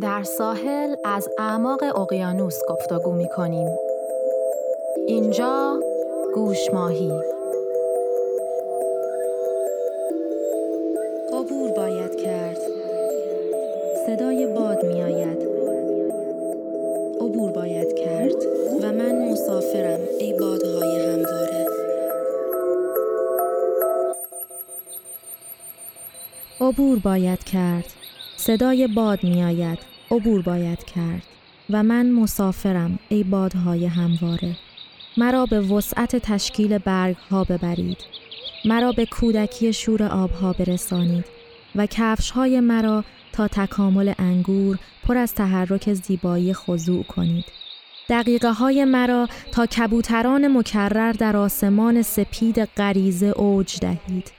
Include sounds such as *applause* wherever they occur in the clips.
در ساحل از اعماق اقیانوس گفتگو می کنیم. اینجا گوش ماهی. عبور باید کرد. صدای باد می آید عبور باید کرد و من مسافرم ای بادهای همواره. عبور باید کرد. صدای باد می آید عبور باید کرد و من مسافرم ای بادهای همواره. مرا به وسعت تشکیل برگ ها ببرید. مرا به کودکی شور آبها برسانید و کفش های مرا تا تکامل انگور پر از تحرک زیبایی خضوع کنید. دقیقه های مرا تا کبوتران مکرر در آسمان سپید غریزه اوج دهید.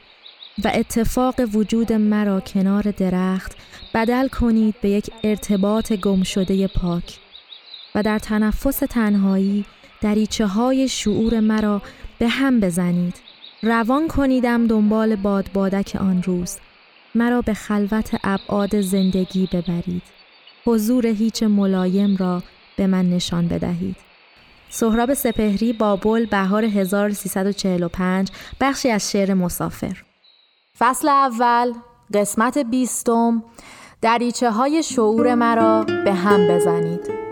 و اتفاق وجود مرا کنار درخت بدل کنید به یک ارتباط گم شده پاک و در تنفس تنهایی دریچه های شعور مرا به هم بزنید. روان کنیدم دنبال بادبادک آن روز. مرا به خلوت ابعاد زندگی ببرید. حضور هیچ ملایم را به من نشان بدهید. سهراب سپهری بابل بهار 1345 بخشی از شعر مسافر. فصل اول قسمت بیستم. دریچه های شعور مرا به هم بزنید.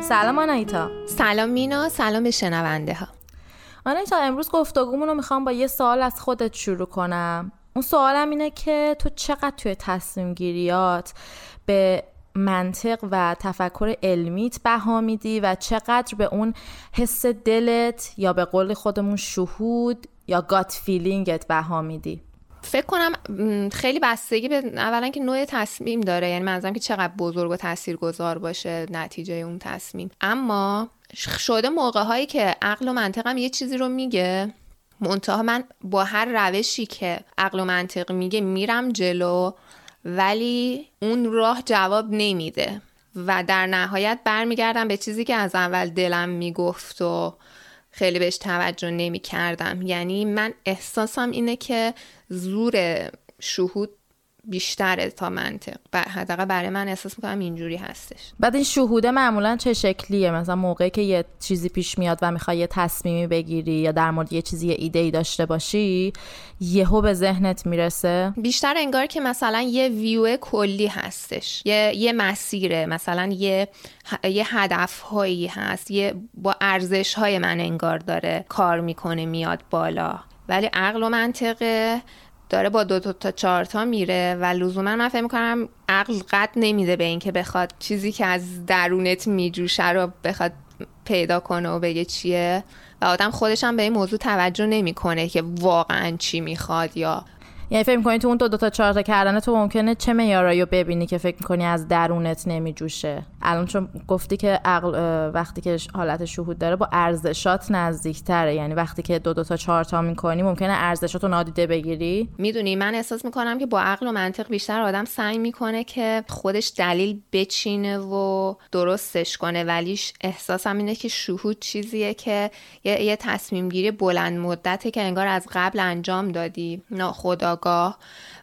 سلام آنایتا. سلام مینا سلام به شنونده ها آنایتا امروز گفتگومون رو می‌خوام با یه سوال از خودت شروع کنم. اون سوالم اینه که تو چقدر توی تصمیم گیریات به منطق و تفکر علمیت بها میدی و چقدر به اون حس دلت یا به قول خودمون شهود یا گات فیلینگت بها میدی؟ فکر کنم خیلی بستگی به اولا که نوع تصمیم داره. یعنی منظورم که چقدر بزرگ و تاثیرگذار باشه نتیجه اون تصمیم. اما شده موقع هایی که عقل و منطقم یه چیزی رو میگه منتها من با هر روشی که عقل و منطق میگه میرم جلو ولی اون راه جواب نمیده. و در نهایت برمیگردم به چیزی که از اول دلم می‌گفت و خیلی بهش توجه نمی کردم یعنی من احساسم اینه که زور شهود بیشتره تا منطق. حداقل برای من احساس می‌کنم اینجوری هستش. بعد این شهوده معمولا چه شکلیه؟ مثلا موقعی که یه چیزی پیش میاد و می‌خوای یه تصمیمی بگیری یا در مورد یه چیزی یه ایده ای داشته باشی یهو به ذهنت می‌رسه؟ بیشتر انگار که مثلا یه ویو کلی هستش. یه یه مسیره مثلا یه یه هدف هایی هست. یه با ارزش های من انگار داره کار می‌کنه میاد بالا. ولی عقل و منطقه داره با دو, تا چهار تا میره و لزوما من فکر می‌کنم عقل قد نمیده به اینکه بخواد چیزی که از درونت میجوشه رو بخواد پیدا کنه و بگه چیه. و آدم خودش هم به این موضوع توجه نمی‌کنه که واقعا چی می‌خواد یا یعنی فکر می‌کنی تو اون دو, دو تا چهار تا کردن تو ممکنه چه معیارایی رو ببینی که فکر می‌کنی از درونت نمیجوشه؟ الان چون گفتی که عقل وقتی که حالت شهود داره با ارزشات نزدیکتره. یعنی وقتی که دو دو تا چهار تا می‌کنی ممکنه ارزشات رو نادیده بگیری؟ می‌دونی من احساس می‌کنم که با عقل و منطق بیشتر آدم سعی می‌کنه که خودش دلیل بچینه و درستش کنه. ولیش احساسم اینه که شهود چیزیه که یه, یه تصمیم گیری بلند مدته که انگار از قبل انجام دادی. ناخدا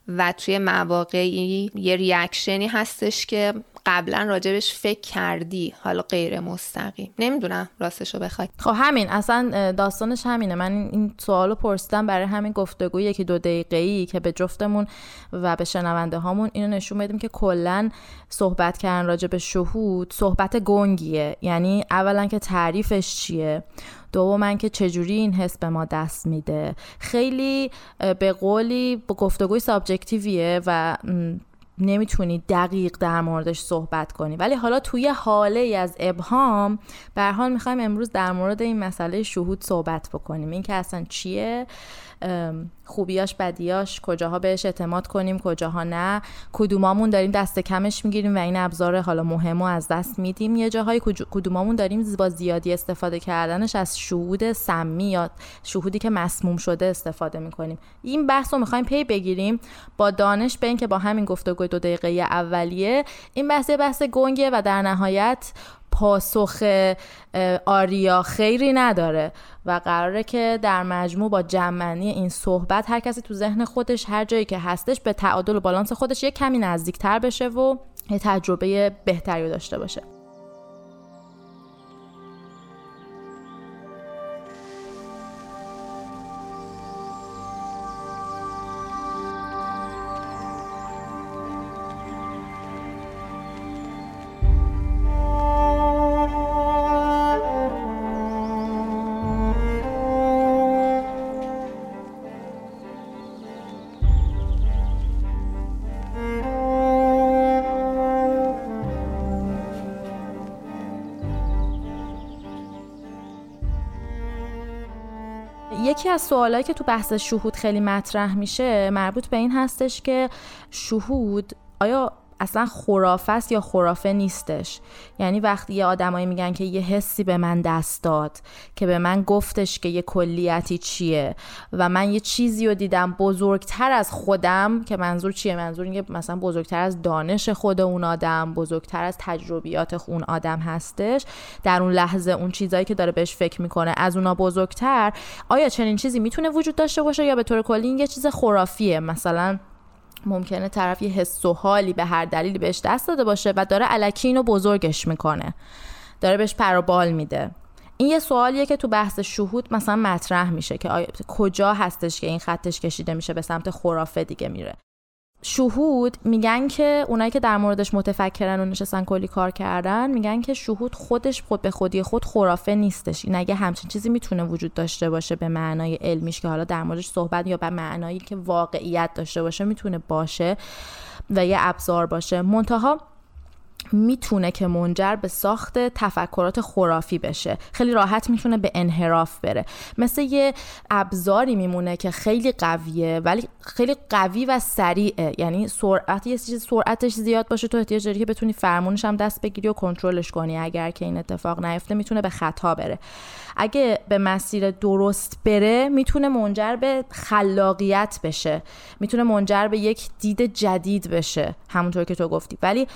و توی مواقعی یه ریاکشنی هستش که قبلا راجبش فکر کردی حالا غیر مستقیم. نمی‌دونم راستش رو بخوای. خب همین اصلا داستانش همینه. من این سوال پرسیدم برای همین گفتگو یکی دو دقیقه که به جفتمون و به شنونده هامون اینو نشون بدیم که کلا صحبت کردن راجب شهود صحبت گنگیه. یعنی اولا که تعریفش چیه؟ دوما که چجوری این حس به ما دست میده. خیلی به قولی با گفتگوی سابجکتیویه و نمی‌تونی دقیق در موردش صحبت کنی. ولی حالا توی حاله ای از ابهام به حال می‌خوایم امروز در مورد این مسئله شهود صحبت بکنیم. این که اصلا چیه؟ خوبیاش بدیاش کجاها بهش اعتماد کنیم کجاها نه. کدومامون داریم دست کمش می‌گیریم و این ابزار حالا مهم و از دست میدیم. یه جاهای کدومامون داریم با زیادی استفاده کردنش از شهود سمی یا شهودی که مسموم شده استفاده می‌کنیم. این بحث رو می‌خوایم پی بگیریم با دانش به اینکه با همین گفتگو دو دقیقه اولیه. این بحث بحث گنگه و در نهایت پاسخ آریا خیری نداره و قراره که در مجموع با جمعنی این صحبت هر کسی تو ذهن خودش هر جایی که هستش به تعادل و بالانس خودش یه کمی نزدیکتر بشه و یه تجربه بهتری داشته باشه. یکی از سوالایی که تو بحث شهود خیلی مطرح میشه مربوط به این هستش که شهود آیا اصلا خرافه است یا خرافه نیستش. یعنی وقتی یه آدمایی میگن که یه حسی به من دست داد که به من گفتش که یه کلیتی چیه و من یه چیزی رو دیدم بزرگتر از خودم که منظور چیه؟ منظور اینکه مثلا بزرگتر از دانش خود اون آدم بزرگتر از تجربیات اون آدم هستش. در اون لحظه اون چیزایی که داره بهش فکر می‌کنه از اونا بزرگتر. آیا چنین چیزی می‌تونه وجود داشته باشه یا به طور کلی این یه چیز خرافیه؟ مثلا ممکنه طرف یه حس و حالی به هر دلیلی بهش دست داده باشه و داره علکی اینو بزرگش می‌کنه. داره بهش پروبال میده. این یه سوالیه که تو بحث شهود مثلا مطرح میشه که کجا هستش که این خطش کشیده میشه به سمت خرافه دیگه میره. شهود میگن که اونایی که در موردش متفکرن و نشستن کلی کار کردن میگن که شهود خودش خود به خودی خود خرافه نیستش. این اگه همچین چیزی می‌تونه وجود داشته باشه به معنای علمیش که حالا در موردش صحبت یا به معنایی که واقعیت داشته باشه می‌تونه باشه و یه ابزار باشه. منتها می‌تونه که منجر به ساخت تفکرات خرافی بشه. خیلی راحت می‌تونه به انحراف بره. مثل یه ابزاری میمونه که خیلی قویه ولی خیلی قوی و سریعه. یعنی سرعت یه سرعتش زیاد باشه تو احتیاج داری که بتونی فرمونش هم دست بگیری و کنترلش کنی. اگر که این اتفاق نیفته می‌تونه به خطا بره. اگه به مسیر درست بره می‌تونه منجر به خلاقیت بشه. می‌تونه منجر به یک دید جدید بشه. همونطور که تو گفتی. ولی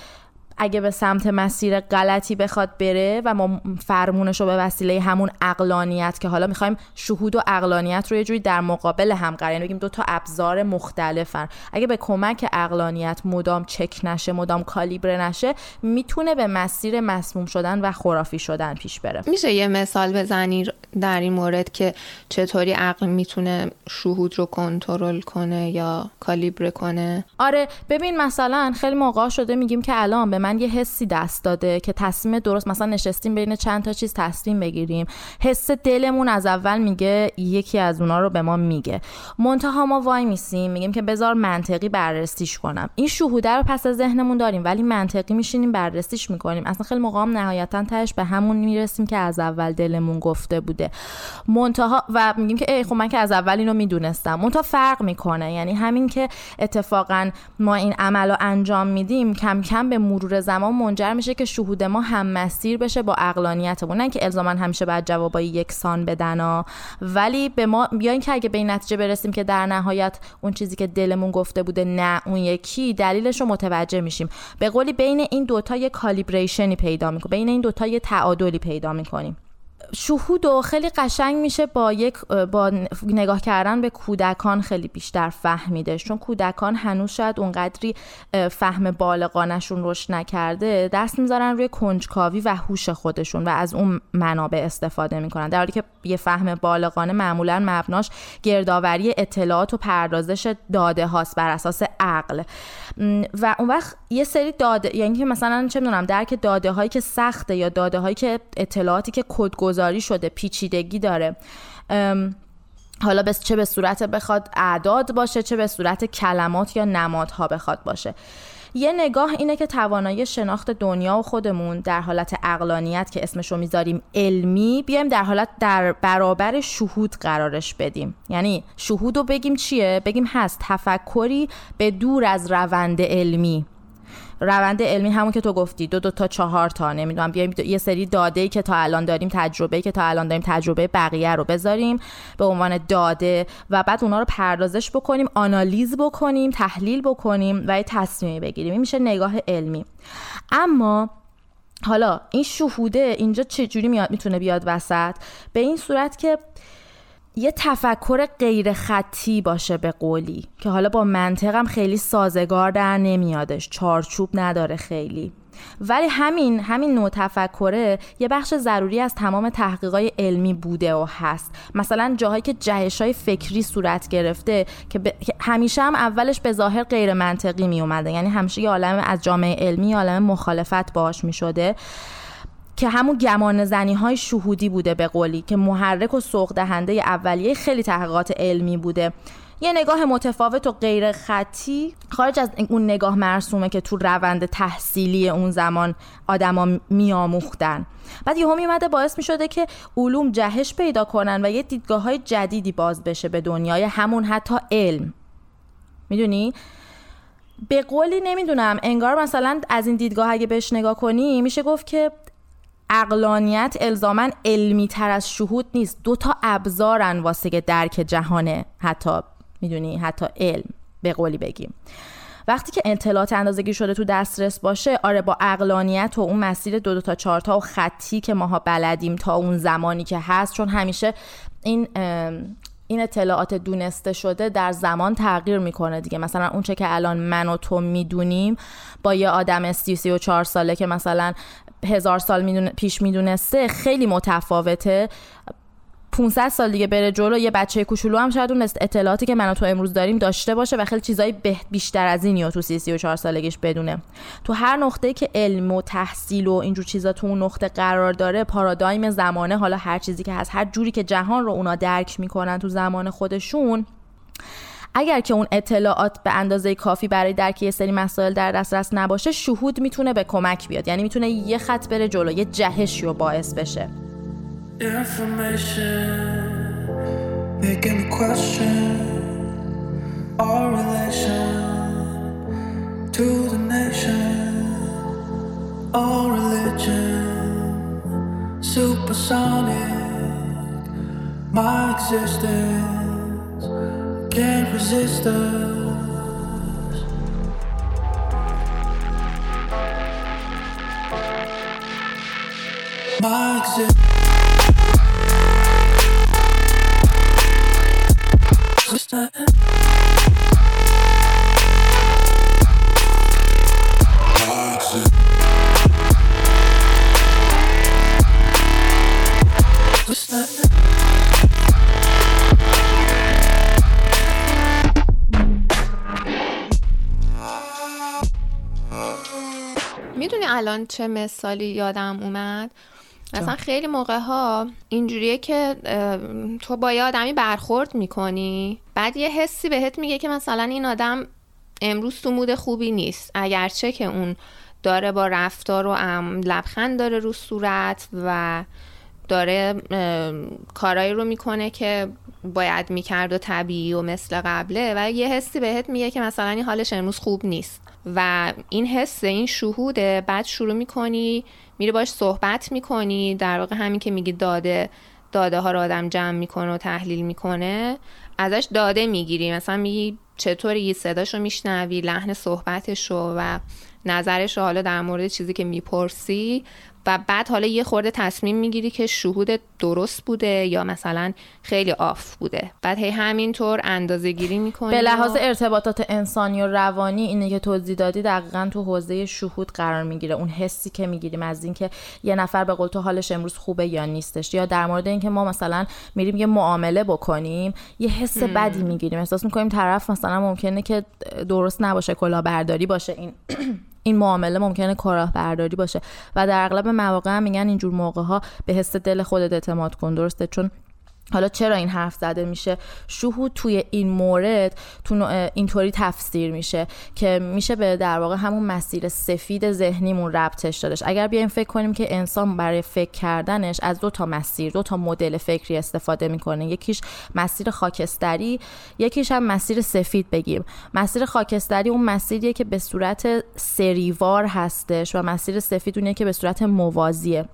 اگه به سمت مسیر غلطی بخواد بره و ما فرمونش رو به وسیله همون اقلانیت که حالا می‌خوایم شهود و اقلانیت رو یه جوری در مقابل هم قرار یعنی بگیم دو تا ابزار مختلفن. اگه به کمک اقلانیت مدام چک نشه مدام کالیبره نشه می‌تونه به مسیر مسموم شدن و خرافی شدن پیش بره. میشه یه مثال بزنی در این مورد که چطوری عقل می‌تونه شهود رو کنترل کنه یا کالیبره کنه؟ آره ببین مثلا خیلی موقع شده میگیم که الان به من یه حسی دست داده که تصمیم درست مثلا نشستیم بین چند تا چیز تصمیم بگیریم. حس دلمون از اول میگه یکی از اونا رو به ما میگه. منتها ما وای میسیم میگیم که بذار منطقی بررسیش کنم. این شهوده رو پس از ذهنمون داریم ولی منطقی میشینیم بررسیش می‌کنیم. اصلا خیلی موقع هم نهایتا تهش به همون می‌رسیم که از اول دلمون گفته بوده. منتها و میگیم که ای خب من که از اول اینو می‌دونستم. منتها فرق می‌کنه. یعنی همین که اتفاقا ما این عمل رو انجام میدیم کم کم به مرور زمان منجر میشه که شهود ما هم مسیر بشه با اقلانیتمون نه که الزاما همیشه بعد جوابای یکسان بدن ولی به ما بیاین که اگه به این نتیجه برسیم که در نهایت اون چیزی که دلمون گفته بوده نه اون یکی دلیلش رو متوجه میشیم. به قولی بین این دوتا یه کالیبریشنی پیدا می‌کنیم. بین این دوتا یه تعادلی پیدا می‌کنیم. شهود و خیلی قشنگ میشه با یک با نگاه کردن به کودکان خیلی بیشتر فهمیده. چون کودکان هنوز شاید اونقدری فهم بالغانشون رشد نکرده دست می‌ذارن روی کنجکاوی و هوش خودشون و از اون منابع استفاده می‌کنن. در حالی که یه فهم بالغانه معمولا مبناش گردآوری اطلاعات و پردازش داده هاست بر اساس عقل. و اون وقت یه سری داده یعنی که مثلا چه می‌دونم درک داده هایی که سخته یا داده هایی که اطلاعاتی که کدگذاری شده پیچیدگی داره. حالا بس چه به صورت بخواد اعداد باشه چه به صورت کلمات یا نمادها بخواد باشه. یه نگاه اینه که توانایی شناخت دنیا و خودمون در حالت اقلانیت که اسمشو می‌ذاریم علمی بیایم در حالت در برابر شهود قرارش بدیم. یعنی شهود رو بگیم چیه؟ بگیم هست تفکری به دور از روند علمی. روند علمی همون که تو گفتی دو دو تا چهار تا نمی‌دونم بیایم یه سری داده که تا الان داریم تجربه که تا الان داریم تجربه بقیه رو بذاریم به عنوان داده و بعد اونا رو پردازش بکنیم آنالیز بکنیم تحلیل بکنیم و یه تصمیمی بگیریم. این میشه نگاه علمی. اما حالا این شهوده اینجا چجوری میاد می‌تونه بیاد وسط؟ به این صورت که یه تفکر غیر خطی باشه به قولی که حالا با منطقم خیلی سازگار در نمیادش چارچوب نداره خیلی. ولی همین همین نوع تفکره یه بخش ضروری از تمام تحقیقات علمی بوده و هست. مثلا جاهایی که جهش های فکری صورت گرفته که, همیشه هم اولش به ظاهر غیر منطقی می اومده یعنی همیشه یه عالم از جامعه علمی عالم مخالفت باش می شده که همون گمان زنی های شهودی بوده به قولی که محرک و سوق دهنده اولیه خیلی تحقیقات علمی بوده. یه نگاه متفاوت و غیر خطی خارج از اون نگاه مرسومه که تو روند تحصیلی اون زمان آدما میآموختن. بعد یهو میومده باعث می‌شده که علوم جهش پیدا کنن و یه دیدگاه های جدیدی باز بشه به دنیای همون حتی علم. می‌دونی؟ به قولی نمی‌دونم. انگار مثلا از این دیدگاه اگه بهش نگاه کنی میشه گفت که اقلانیت الزاما علمی تر از شهود نیست. دو تا ابزارن واسه درک جهانه حتی می‌دونی حتی علم به قولی بگیم. وقتی که اطلاعات اندازگی شده تو دسترس باشه آره با اقلانیت و اون مسیر دو دو تا چهار تا و خطی که ماها بلدیم تا اون زمانی که هست چون همیشه این این اطلاعات دونسته شده در زمان تغییر می‌کنه دیگه. مثلا اون چه که الان من و تو می‌دونیم با یه آدم سی سی و چهار ساله که مثلا هزار سال می‌دونه پیش می‌دونسته خیلی متفاوته. 500 سال دیگه بره جلو یه بچه کوچولو هم شاید اون اطلاعاتی که من تو امروز داریم داشته باشه و خیلی چیزایی بیشتر از این یا تو سی سی و چهار سالگیش بدونه. تو هر نقطه که علم و تحصیل و اینجور چیزا تو اون نقطه قرار داره پارادایم زمانه حالا هر چیزی که هست هر جوری که جهان رو اونا درک می‌کنن تو زمان خودشون اگر که اون اطلاعات به اندازه کافی برای درک یه سری مسائل در دسترس نباشه شهود می‌تونه به کمک بیاد. یعنی می‌تونه یه خط بره جلو یه جهشی رو باعث بشه. Can't resist us. My existence. الان چه مثالی یادم اومد؟ مثلا خیلی موقع ها اینجوریه که تو با یه آدمی برخورد می‌کنی بعد یه حسی بهت میگه که مثلا این آدم امروز تو مود خوبی نیست. اگرچه که اون داره با رفتار و لبخند داره رو صورت و داره کارایی رو می‌کنه که باید می‌کرد و طبیعی و مثل قبله و یه حسی بهت میگه که مثلا این حالش امروز خوب نیست. و این حس این شهوده بعد شروع می‌کنی میری باش صحبت می‌کنی در واقع همین که میگی داده داده ها رو آدم جمع می‌کنه و تحلیل می‌کنه ازش داده می‌گیری. مثلا میگی چطوری صداش رو میشنوی لحن صحبتش رو و نظرش رو حالا در مورد چیزی که می‌پرسی. و بعد حالا یه خورده تصمیم می‌گیری که شهود درست بوده یا مثلا خیلی آف بوده. بعد هی همینطور اندازه گیری می‌کنی به لحاظ ارتباطات انسانی و روانی اینه که توضیح دادی دقیقا تو حوزه شهود قرار می‌گیره. اون حسی که می‌گیریم از اینکه یه نفر به قول تو حالش امروز خوبه یا نیستش. یا در مورد اینکه ما مثلا میریم یه معامله بکنیم یه حس بدی می‌گیریم. احساس می‌کنیم طرف مثلا ممکنه که درست نباشه کلاهبرداری باشه. این *clears throat* این معامله ممکنه برداری باشه. و در اغلب مواقع هم میگن اینجور موقع ها به حس دل خودت اعتماد کن درسته؟ چون حالا چرا این حرف زده میشه؟ شهود توی این مورد تو اینطوری تفسیر میشه که میشه به در واقع همون مسیر سفید ذهنیمون ربطش دادش. اگر بیایم فکر کنیم که انسان برای فکر کردنش از دو تا مسیر دو تا مدل فکری استفاده می‌کنه. یکیش مسیر خاکستری یکیش هم مسیر سفید بگیم. مسیر خاکستری اون مسیریه که به صورت سریوار هستش و مسیر سفید اونه که به صورت موازیه.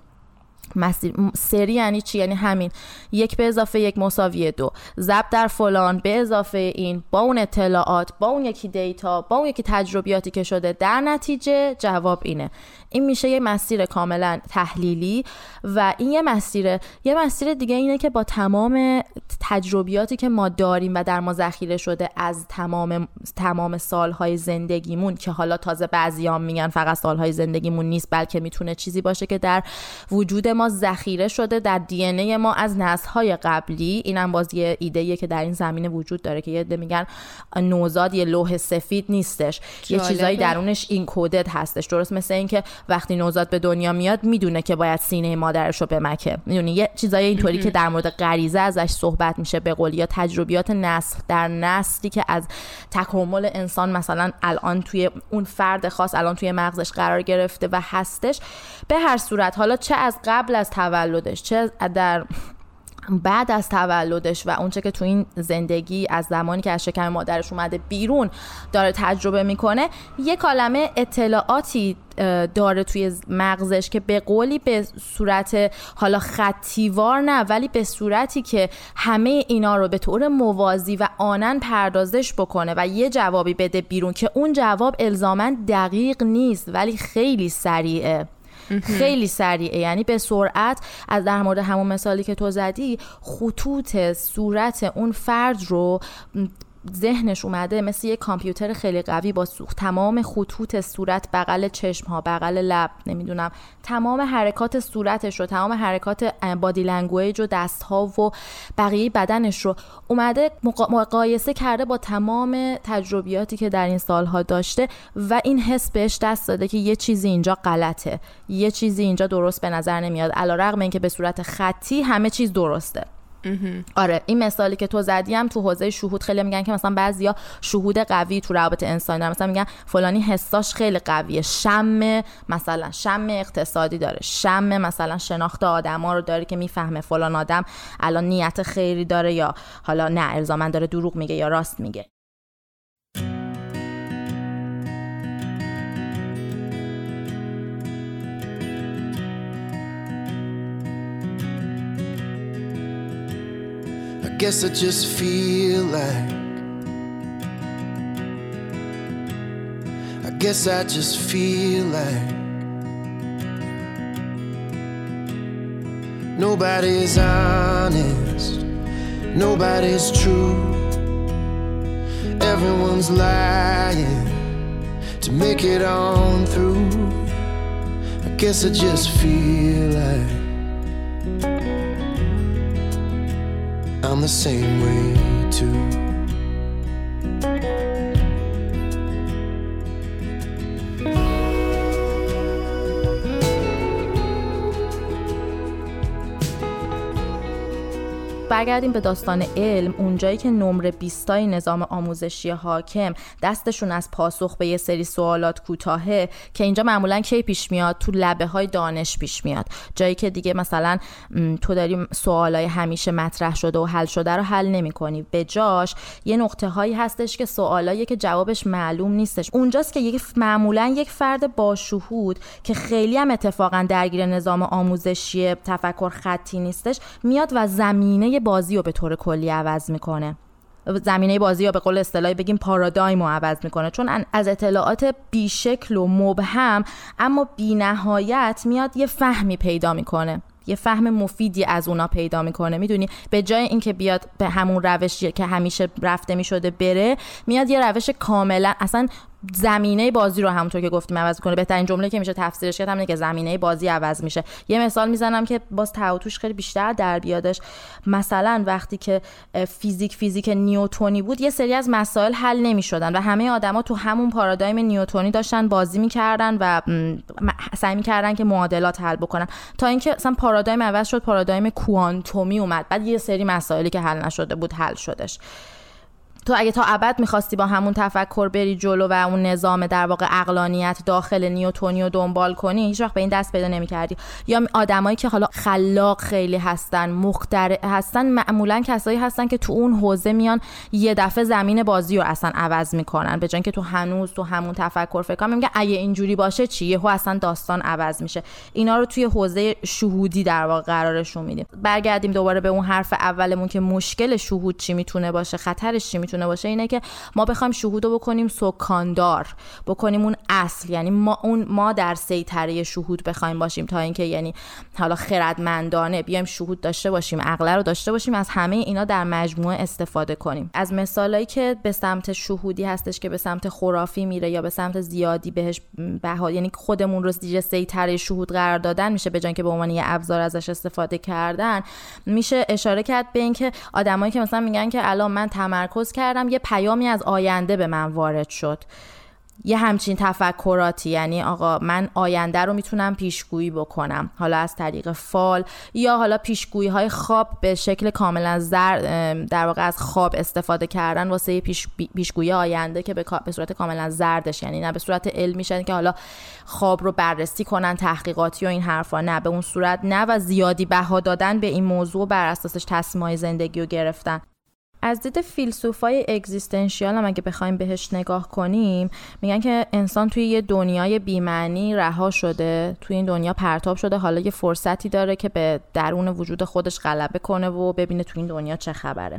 مسیر سری یعنی چی؟ یعنی همین. یک به اضافه یک مساوی دو. ضرب در فلان به اضافه این با اون اطلاعات با اون یکی دیتا با اون یکی تجربیاتی که شده. در نتیجه جواب اینه. این میشه یه مسیر کاملا تحلیلی و این یه مسیر یه مسیر دیگه اینه که با تمام تجربیاتی که ما داریم و در ما ذخیره شده از تمام تمام سالهای زندگیمون که حالا تازه بعضیام میگن فقط سالهای زندگیمون نیست بلکه می‌تونه چیزی باشه که در وجود ما ذخیره شده در دی ای ما از نسل‌های قبلی. اینم باز یه ایده که در این زمینه وجود داره که یه میگن نوزاد یه لوح سفید نیستش. یه چیزایی درونش این کودت هستش. درست مثل اینکه وقتی نوزاد به دنیا میاد می‌دونه که باید سینه مادرش رو بمکه. می‌دونی؟ یه چیزای اینطوری که در مورد غریزه ازش صحبت میشه به قول یا تجربیات نسل. در نسلی که از تکامل انسان مثلا الان توی اون فرد خاص الان توی مغزش قرار گرفته و هستش به هر صورت. حالا چه از قبل از تولدش چه در بعد از تولدش و اونچه که تو این زندگی از زمانی که از شکم مادرش اومده بیرون داره تجربه می‌کنه یه کالمه اطلاعاتی داره توی مغزش که به قولی به صورت حالا خطیوار نه ولی به صورتی که همه اینا رو به طور موازی و آنن پردازش بکنه و یه جوابی بده بیرون که اون جواب الزاما دقیق نیست ولی خیلی سریعه. خیلی سریعه. یعنی به سرعت از در مورد همون مثالی که تو زدی خطوط صورت اون فرد رو ذهنش اومده مثل یه کامپیوتر خیلی قوی با تمام خطوط صورت بغل چشم ها بغل لب نمی‌دونم. تمام حرکات صورتش رو تمام حرکات body language و دست ها و بقیه بدنش رو اومده مقایسه کرده با تمام تجربیاتی که در این سالها داشته و این حس بهش دست داده که یه چیزی اینجا غلطه. یه چیزی اینجا درست به نظر نمیاد. علیرغم اینکه به صورت خطی همه چیز درسته. آره این مثالی که تو زدیم تو حوزه شهود خیلی میگن که مثلا بعضیا شهود قوی تو روابط انسانی دارن. مثلا میگن فلانی حساش خیلی قویه. شم مثلا شم اقتصادی داره. شم مثلا شناخت آدما رو داره که می‌فهمه فلان آدم الان نیت خیری داره یا حالا نه الزاما داره دروغ میگه یا راست میگه. Guess I just feel like. I guess I just feel like. Nobody's honest, nobody's true. Everyone's lying to make it on through. I guess I just feel like. I'm the same way too. برگردیم به داستان علم. اونجایی که نمره 20 نظام آموزشی حاکم دستشون از پاسخ به یه سری سوالات کوتاهه که اینجا معمولا کی پیش میاد؟ تو لبه های دانش پیش میاد. جایی که دیگه مثلا تو داری سوالای همیشه مطرح شده و حل شده رو حل نمی کنی به جاش یه نقطه هایی هستش که سوالایی که جوابش معلوم نیستش. اونجاست که یک معمولا یک فرد با شهود که خیلی هم اتفاقا درگیر نظام آموزشی تفکر خطی نیستش میاد و زمینه بازی رو به طور کلی عوض می‌کنه. زمینه بازی یا به قول اصطلاحی بگیم پارادایم رو عوض می‌کنه. چون از اطلاعات بیشکل و مبهم اما بینهایت میاد یه فهمی پیدا می‌کنه. یه فهم مفیدی از اونا پیدا می‌کنه. می‌دونی؟ به جای اینکه بیاد به همون روشی که همیشه رفته می‌شده بره میاد یه روش کاملا اصلا زمینه بازی رو همونطور که گفتیم عوض کنه بهترین جمله که میشه تفسیرش کرد همینه که زمینه بازی عوض میشه. یه مثال می‌زنم که باز توتوش خیلی بیشتر در بیادش. مثلا وقتی که فیزیک فیزیک نیوتونی بود یه سری از مسائل حل نمی‌شدن و همه آدما تو همون پارادایم نیوتونی داشتن بازی می‌کردن و سعی می‌کردن که معادلات حل بکنن. تا اینکه مثلا پارادایم عوض شد پارادایم کوانتومی اومد. بعد یه سری مسائلی که حل نشده بود حل شدش. تو اگه تا ابد می‌خواستی با همون تفکر بری جلو و اون نظام در واقع اقلانیت داخل نیوتونی رو دنبال کنی هیچ وقت به این دست پیدا نمی‌کردی. یا آدمایی که حالا خلاق خیلی هستن مخترع هستن معمولا کسایی هستن که تو اون حوزه میان یه دفعه زمین بازی رو اصلا عوض می‌کنن. به که تو هنوز تو همون تفکر فکر میگه اگه اینجوری باشه چی؟ یهو اصلا داستان عوض میشه. اینا رو توی حوزه شهودی در واقع قرارشون میدیم. برگردیم دوباره به اون حرف اولمون که مشکل شهود چی می‌تونه باشه خطرش چی باشه اینه که ما بخوایم شهود رو بکنیم سکاندار بکنیم اون اصل. یعنی ما اون ما در سیطره شهود بخوایم باشیم تا اینکه یعنی حالا خردمندانه بیایم شهود داشته باشیم عقله رو داشته باشیم از همه اینا در مجموعه استفاده کنیم. از مثالایی که به سمت شهودی هستش که به سمت خرافی میره یا به سمت زیادی بهش بها یعنی خودمون رو زیر سیطره شهود قرار دادن میشه به که به عنوان یه ابزار ازش استفاده کردن میشه اشاره کرد به اینکه آدمایی که مثلا میگن که الان من تمرکز کردم یه پیامی از آینده به من وارد شد. یه همچین تفکراتی یعنی آقا من آینده رو می‌تونم پیشگویی بکنم. حالا از طریق فال یا حالا پیشگویی های خواب به شکل کاملا زر در واقع از خواب استفاده کردن واسه پیش پیشگویی آینده که به, صورت کاملا زردش یعنی نه به صورت علمی که حالا خواب رو بررسی کنن تحقیقاتی و این حرفا نه به اون صورت نه و زیادی بها دادن به این موضوع بر اساسش تصمیمای زندگی رو گرفتن. از دید فیلسوفای اگزیستنشیال هم اگه بخوایم بهش نگاه کنیم میگن که انسان توی یه دنیای بیمعنی رها شده توی این دنیا پرتاب شده حالا یه فرصتی داره که به درون وجود خودش غلبه کنه و ببینه توی این دنیا چه خبره.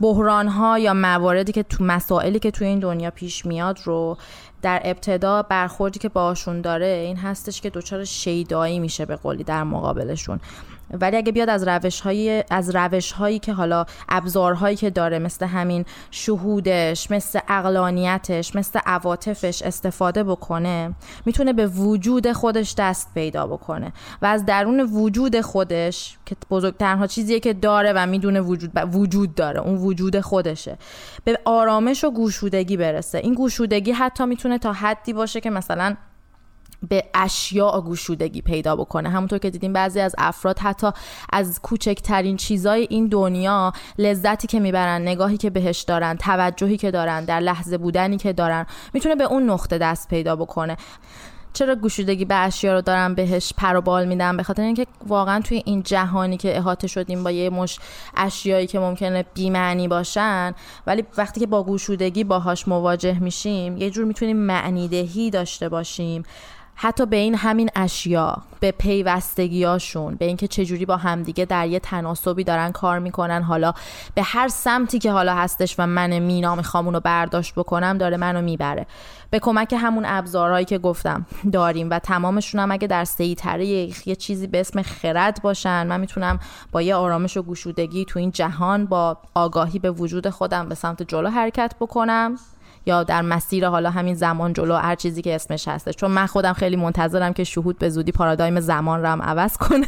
بحران ها یا مواردی که تو مسائلی که توی این دنیا پیش میاد رو در ابتدا برخوردی که باشون داره این هستش که دچار شیدایی میشه به قولی در مقابلشون. ولی اگه بیاد از روش های از روش هایی که حالا ابزارهایی که داره مثل همین شهودش مثل اقلانیتش مثل عواطفش استفاده بکنه می‌تونه به وجود خودش دست پیدا بکنه. و از درون وجود خودش که بزرگترها چیزیه که داره و می‌دونه وجود وجود داره اون وجود خودشه به آرامش و گوشودگی برسه. این گوشودگی حتی می‌تونه تا حدی باشه که مثلا به اشیاء گوشودگی پیدا بکنه. همونطور که دیدیم بعضی از افراد حتی از کوچکترین چیزای این دنیا لذتی که می‌برن نگاهی که بهش دارن توجهی که دارن در لحظه بودنی که دارن می‌تونه به اون نقطه دست پیدا بکنه. چرا گوشودگی به اشیا رو دارم بهش پر و بال میدم به خاطر اینکه واقعا توی این جهانی که احاطه شدیم با یه مش اشیایی که ممکنه بی‌معنی باشن ولی وقتی که با گوشودگی باهاش مواجه میشیم یه جور می‌تونیم معنی دهی داشته باشیم. حتی به این همین اشیا به پیوستگیاشون به اینکه چجوری با همدیگه در یه تناسبی دارن کار می‌کنن. حالا به هر سمتی که حالا هستش و من مینا می‌خوام اونو برداشت بکنم داره منو می‌بره. به کمک همون ابزارهایی که گفتم داریم و تمامشون هم اگه در سیطره یه چیزی به اسم خرد باشن. من می‌تونم با یه آرامش و گشودگی تو این جهان با آگاهی به وجود خودم به سمت جلو حرکت بکنم. یا در مسیر حالا همین زمان جلو هر چیزی که اسمش هستش چون من خودم خیلی منتظرم که شهود به زودی پارادایم زمان رو هم عوض کنه.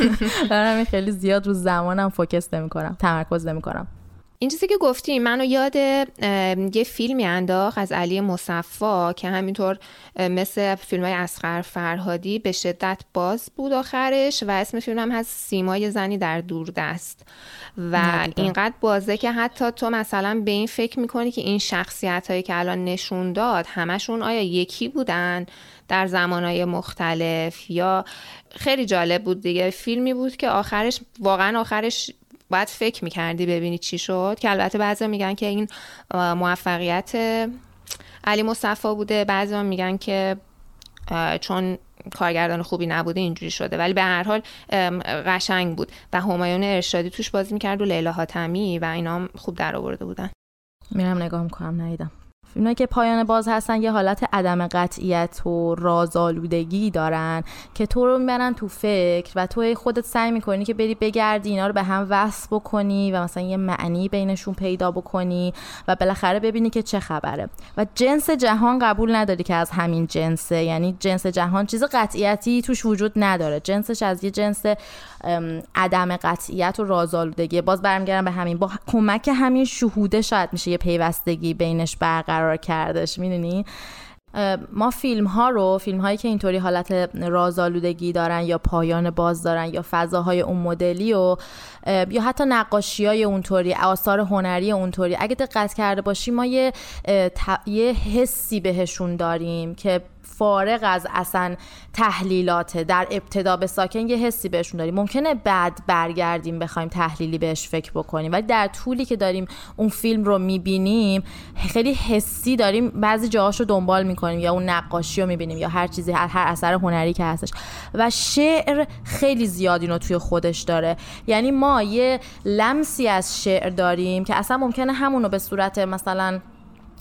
*laughs* برای خیلی زیاد رو زمانم فوکس نمی‌کنم تمرکز نمی‌کنم. این چیزی که گفتی منو یاد یه فیلمی انداخت از علی مصفا که همینطور مثل فیلم های اسخر فرهادی به شدت باز بود آخرش و اسم فیلم هم هست سیمای زنی در دوردست. و اینقدر بازه که حتی تو مثلا به این فکر می‌کنی که این شخصیت هایی که الان نشون داد همشون آیا یکی بودن در زمانهای مختلف یا خیلی جالب بود دیگه. فیلمی بود که آخرش واقعا آخرش باید فکر می‌کردی ببینی چی شد؟ که البته بعضی میگن که این موفقیت علی مصطفی بوده. بعضی میگن که چون کارگردان خوبی نبوده اینجوری شده. ولی به هر حال قشنگ بود. و همایون ارشادی توش بازی می‌کرد و لیلا حاتمی و اینا خوب در آورده بودن. میرم نگاه می‌کنم ندیدم. فیلمایی که پایان باز هستن یه حالت عدم قطعیت و رازآلودگی دارن که تو رو می‌برن تو فکر و تو خودت سعی می‌کنی که بری بگردی اینا رو به هم وصل بکنی و مثلا یه معنی بینشون پیدا بکنی و بالاخره ببینی که چه خبره. و جنس جهان قبول نداری که از همین جنسه. یعنی جنس جهان چیز قطعیتی توش وجود نداره. جنسش از یه جنس عدم قطعیت و رازآلودگی. باز برمیگردم به همین. با کمک همین شهوده شاید میشه یه پیوستگی بینش برقرار کردش می‌دونی؟ ما فیلم ها رو فیلم هایی که اینطوری حالت رازآلودگی دارن یا پایان باز دارن یا فضاهای اون مدلی و یا حتی نقاشی های اونطوری آثار هنری اونطوری اگه دقت کرده باشی ما یه, یه حسی بهشون داریم که فارغ از اصلا تحلیلات در ابتدا به ساکن یه حسی بهشون داریم. ممکنه بعد برگردیم بخوایم تحلیلی بهش فکر بکنیم. ولی در طولی که داریم اون فیلم رو می‌بینیم خیلی حسی داریم. بعضی جاهاش رو دنبال می‌کنیم یا اون نقاشی رو می‌بینیم یا هر چیزی هر, اثر هنری که هستش. و شعر خیلی زیاد اینو توی خودش داره. یعنی ما یه لمسی از شعر داریم که اصلا ممکنه همونو به صورت مثلا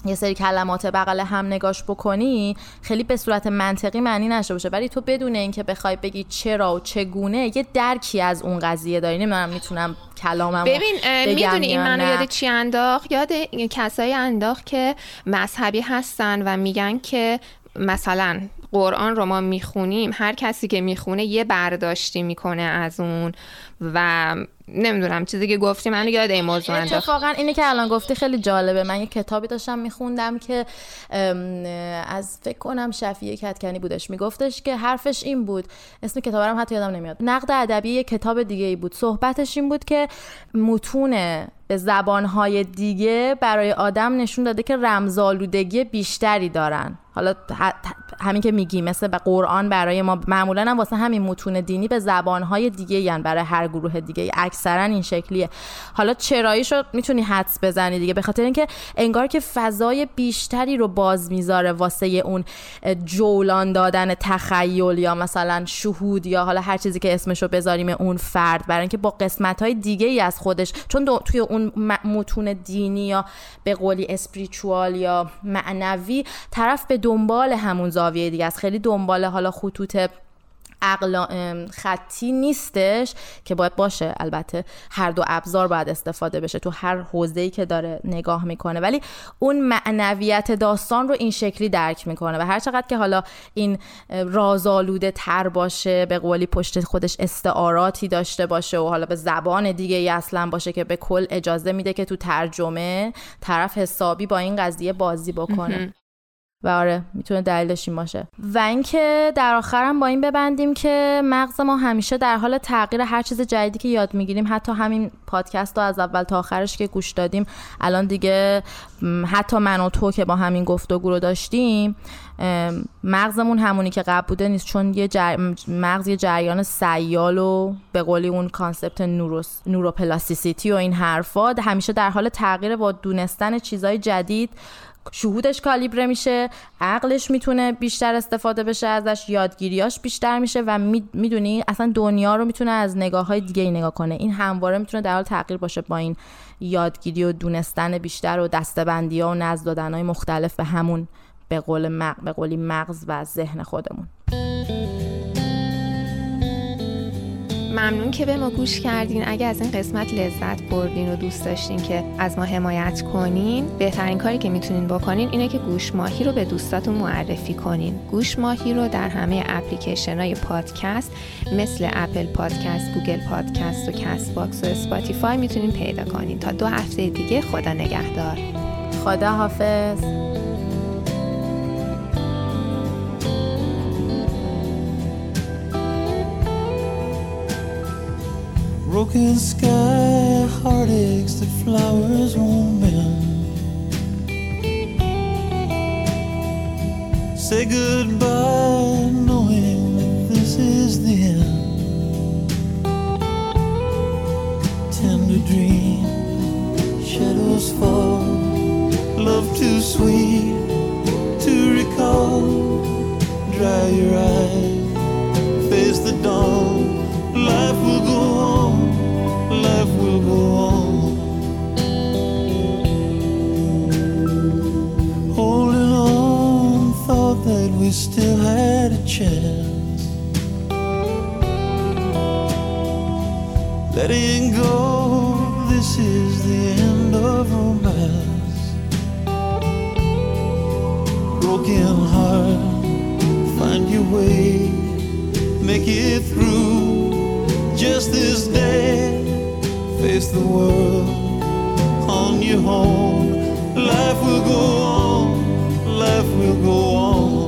یه سری کلمات بغل هم نگاش بکنی خیلی به صورت منطقی معنی نشه باشه. ولی تو بدون اینکه بخوای بگی چرا و چگونه یه درکی از اون قضیه داری. نمی‌دونم می‌تونم کلامم ببین می‌دونی این منو یاد چی انداخت؟ یاد کسایی انداخت که مذهبی هستن و میگن که مثلا قرآن رو ما می‌خونیم هر کسی که می‌خونه یه برداشتی می‌کنه از اون و نمی‌دونم چیزی که گفتی من یاد این موضوع اتفاقا اینی که الان گفتی خیلی جالبه. من یه کتابی داشتم میخوندم که از فکر کنم شفیه کتکنی بودش. میگفتش که حرفش این بود. اسم کتابم حتی یادم نمیاد. نقد ادبی یه کتاب دیگه ای بود. صحبتش این بود که متون به زبانهای دیگه برای آدم نشون داده که رمزالودگی بیشتری دارن. حالا همین که میگی مثل به قرآن برای ما معمولا هم واسه همین متون دینی به زبانهای دیگه یعنی برای هر گروه دیگه اکثرا این شکلیه. حالا چراییشو می‌تونی حدس بزنی دیگه به خاطر اینکه انگار که فضای بیشتری رو باز می‌ذاره واسه اون جولان دادن تخیل یا مثلا شهود یا حالا هر چیزی که اسمشو بذاریم اون فرد. برای اینکه با قسمت های دیگه ای از خودش چون توی اون متون دینی یا به قولی اسپریچوال یا معنوی طرف به دنبال همون زاویه دیگه است خیلی دنبال حالا خطوط عقل خطی نیستش که باید باشه. البته هر دو ابزار باید استفاده بشه تو هر حوزه‌ای که داره نگاه می‌کنه. ولی اون معنویت داستان رو این شکلی درک می‌کنه و هر چقدر که حالا این رازآلوده تر باشه به قولی پشت خودش استعاراتی داشته باشه و حالا به زبان دیگه ای اصلا باشه که به کل اجازه میده که تو ترجمه طرف حسابی با این قضیه بازی بکنه. و آره می‌تونه دلیلش این باشه. و اینکه در آخرم با این ببندیم که مغز ما همیشه در حال تغییر هر چیز جدیدی که یاد می‌گیریم حتی همین پادکست رو از اول تا آخرش که گوش دادیم الان دیگه حتی من و تو که با همین گفتگو رو داشتیم مغزمون همونی که قبل بوده نیست چون یه مغز یه جریان سیال و به قولی اون concept neuros... neuroplasticity و این حرفا همیشه در حال تغییر با دونستن چیزهای جدید شهودش کالیبره میشه عقلش می‌تونه بیشتر استفاده بشه ازش یادگیریاش بیشتر میشه و می‌دونی اصلا دنیا رو می‌تونه از نگاه های دیگه ای نگاه کنه. این همواره می‌تونه در حال تغییر باشه با این یادگیری و دونستن بیشتر و دستبندی ها و نزد دادن های مختلف به همون به قول به قولی مغز و ذهن خودمون. ممنون که به ما گوش کردین. اگه از این قسمت لذت بردین و دوست داشتین که از ما حمایت کنین بهترین کاری که می‌تونین بکنین اینه که گوش ماهی رو به دوستاتون معرفی کنین. گوش ماهی رو در همه اپلیکیشن های پادکست مثل Apple Podcast Google Podcast و Castbox و Spotify می‌تونین پیدا کنین. تا دو هفته دیگه خدا نگهدار. خدا حافظ broken sky, heartaches that flowers won't mend. Say goodbye, Letting go, this is the end of romance. Broken heart, find your way, make it through just this day. Face the world on your own. Life will go on, life will go on.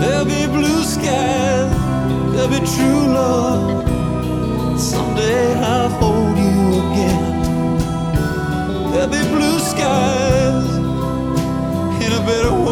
There'll be blue skies, There'll be true love. Someday I'll hold you again. There'll be blue skies in a better world.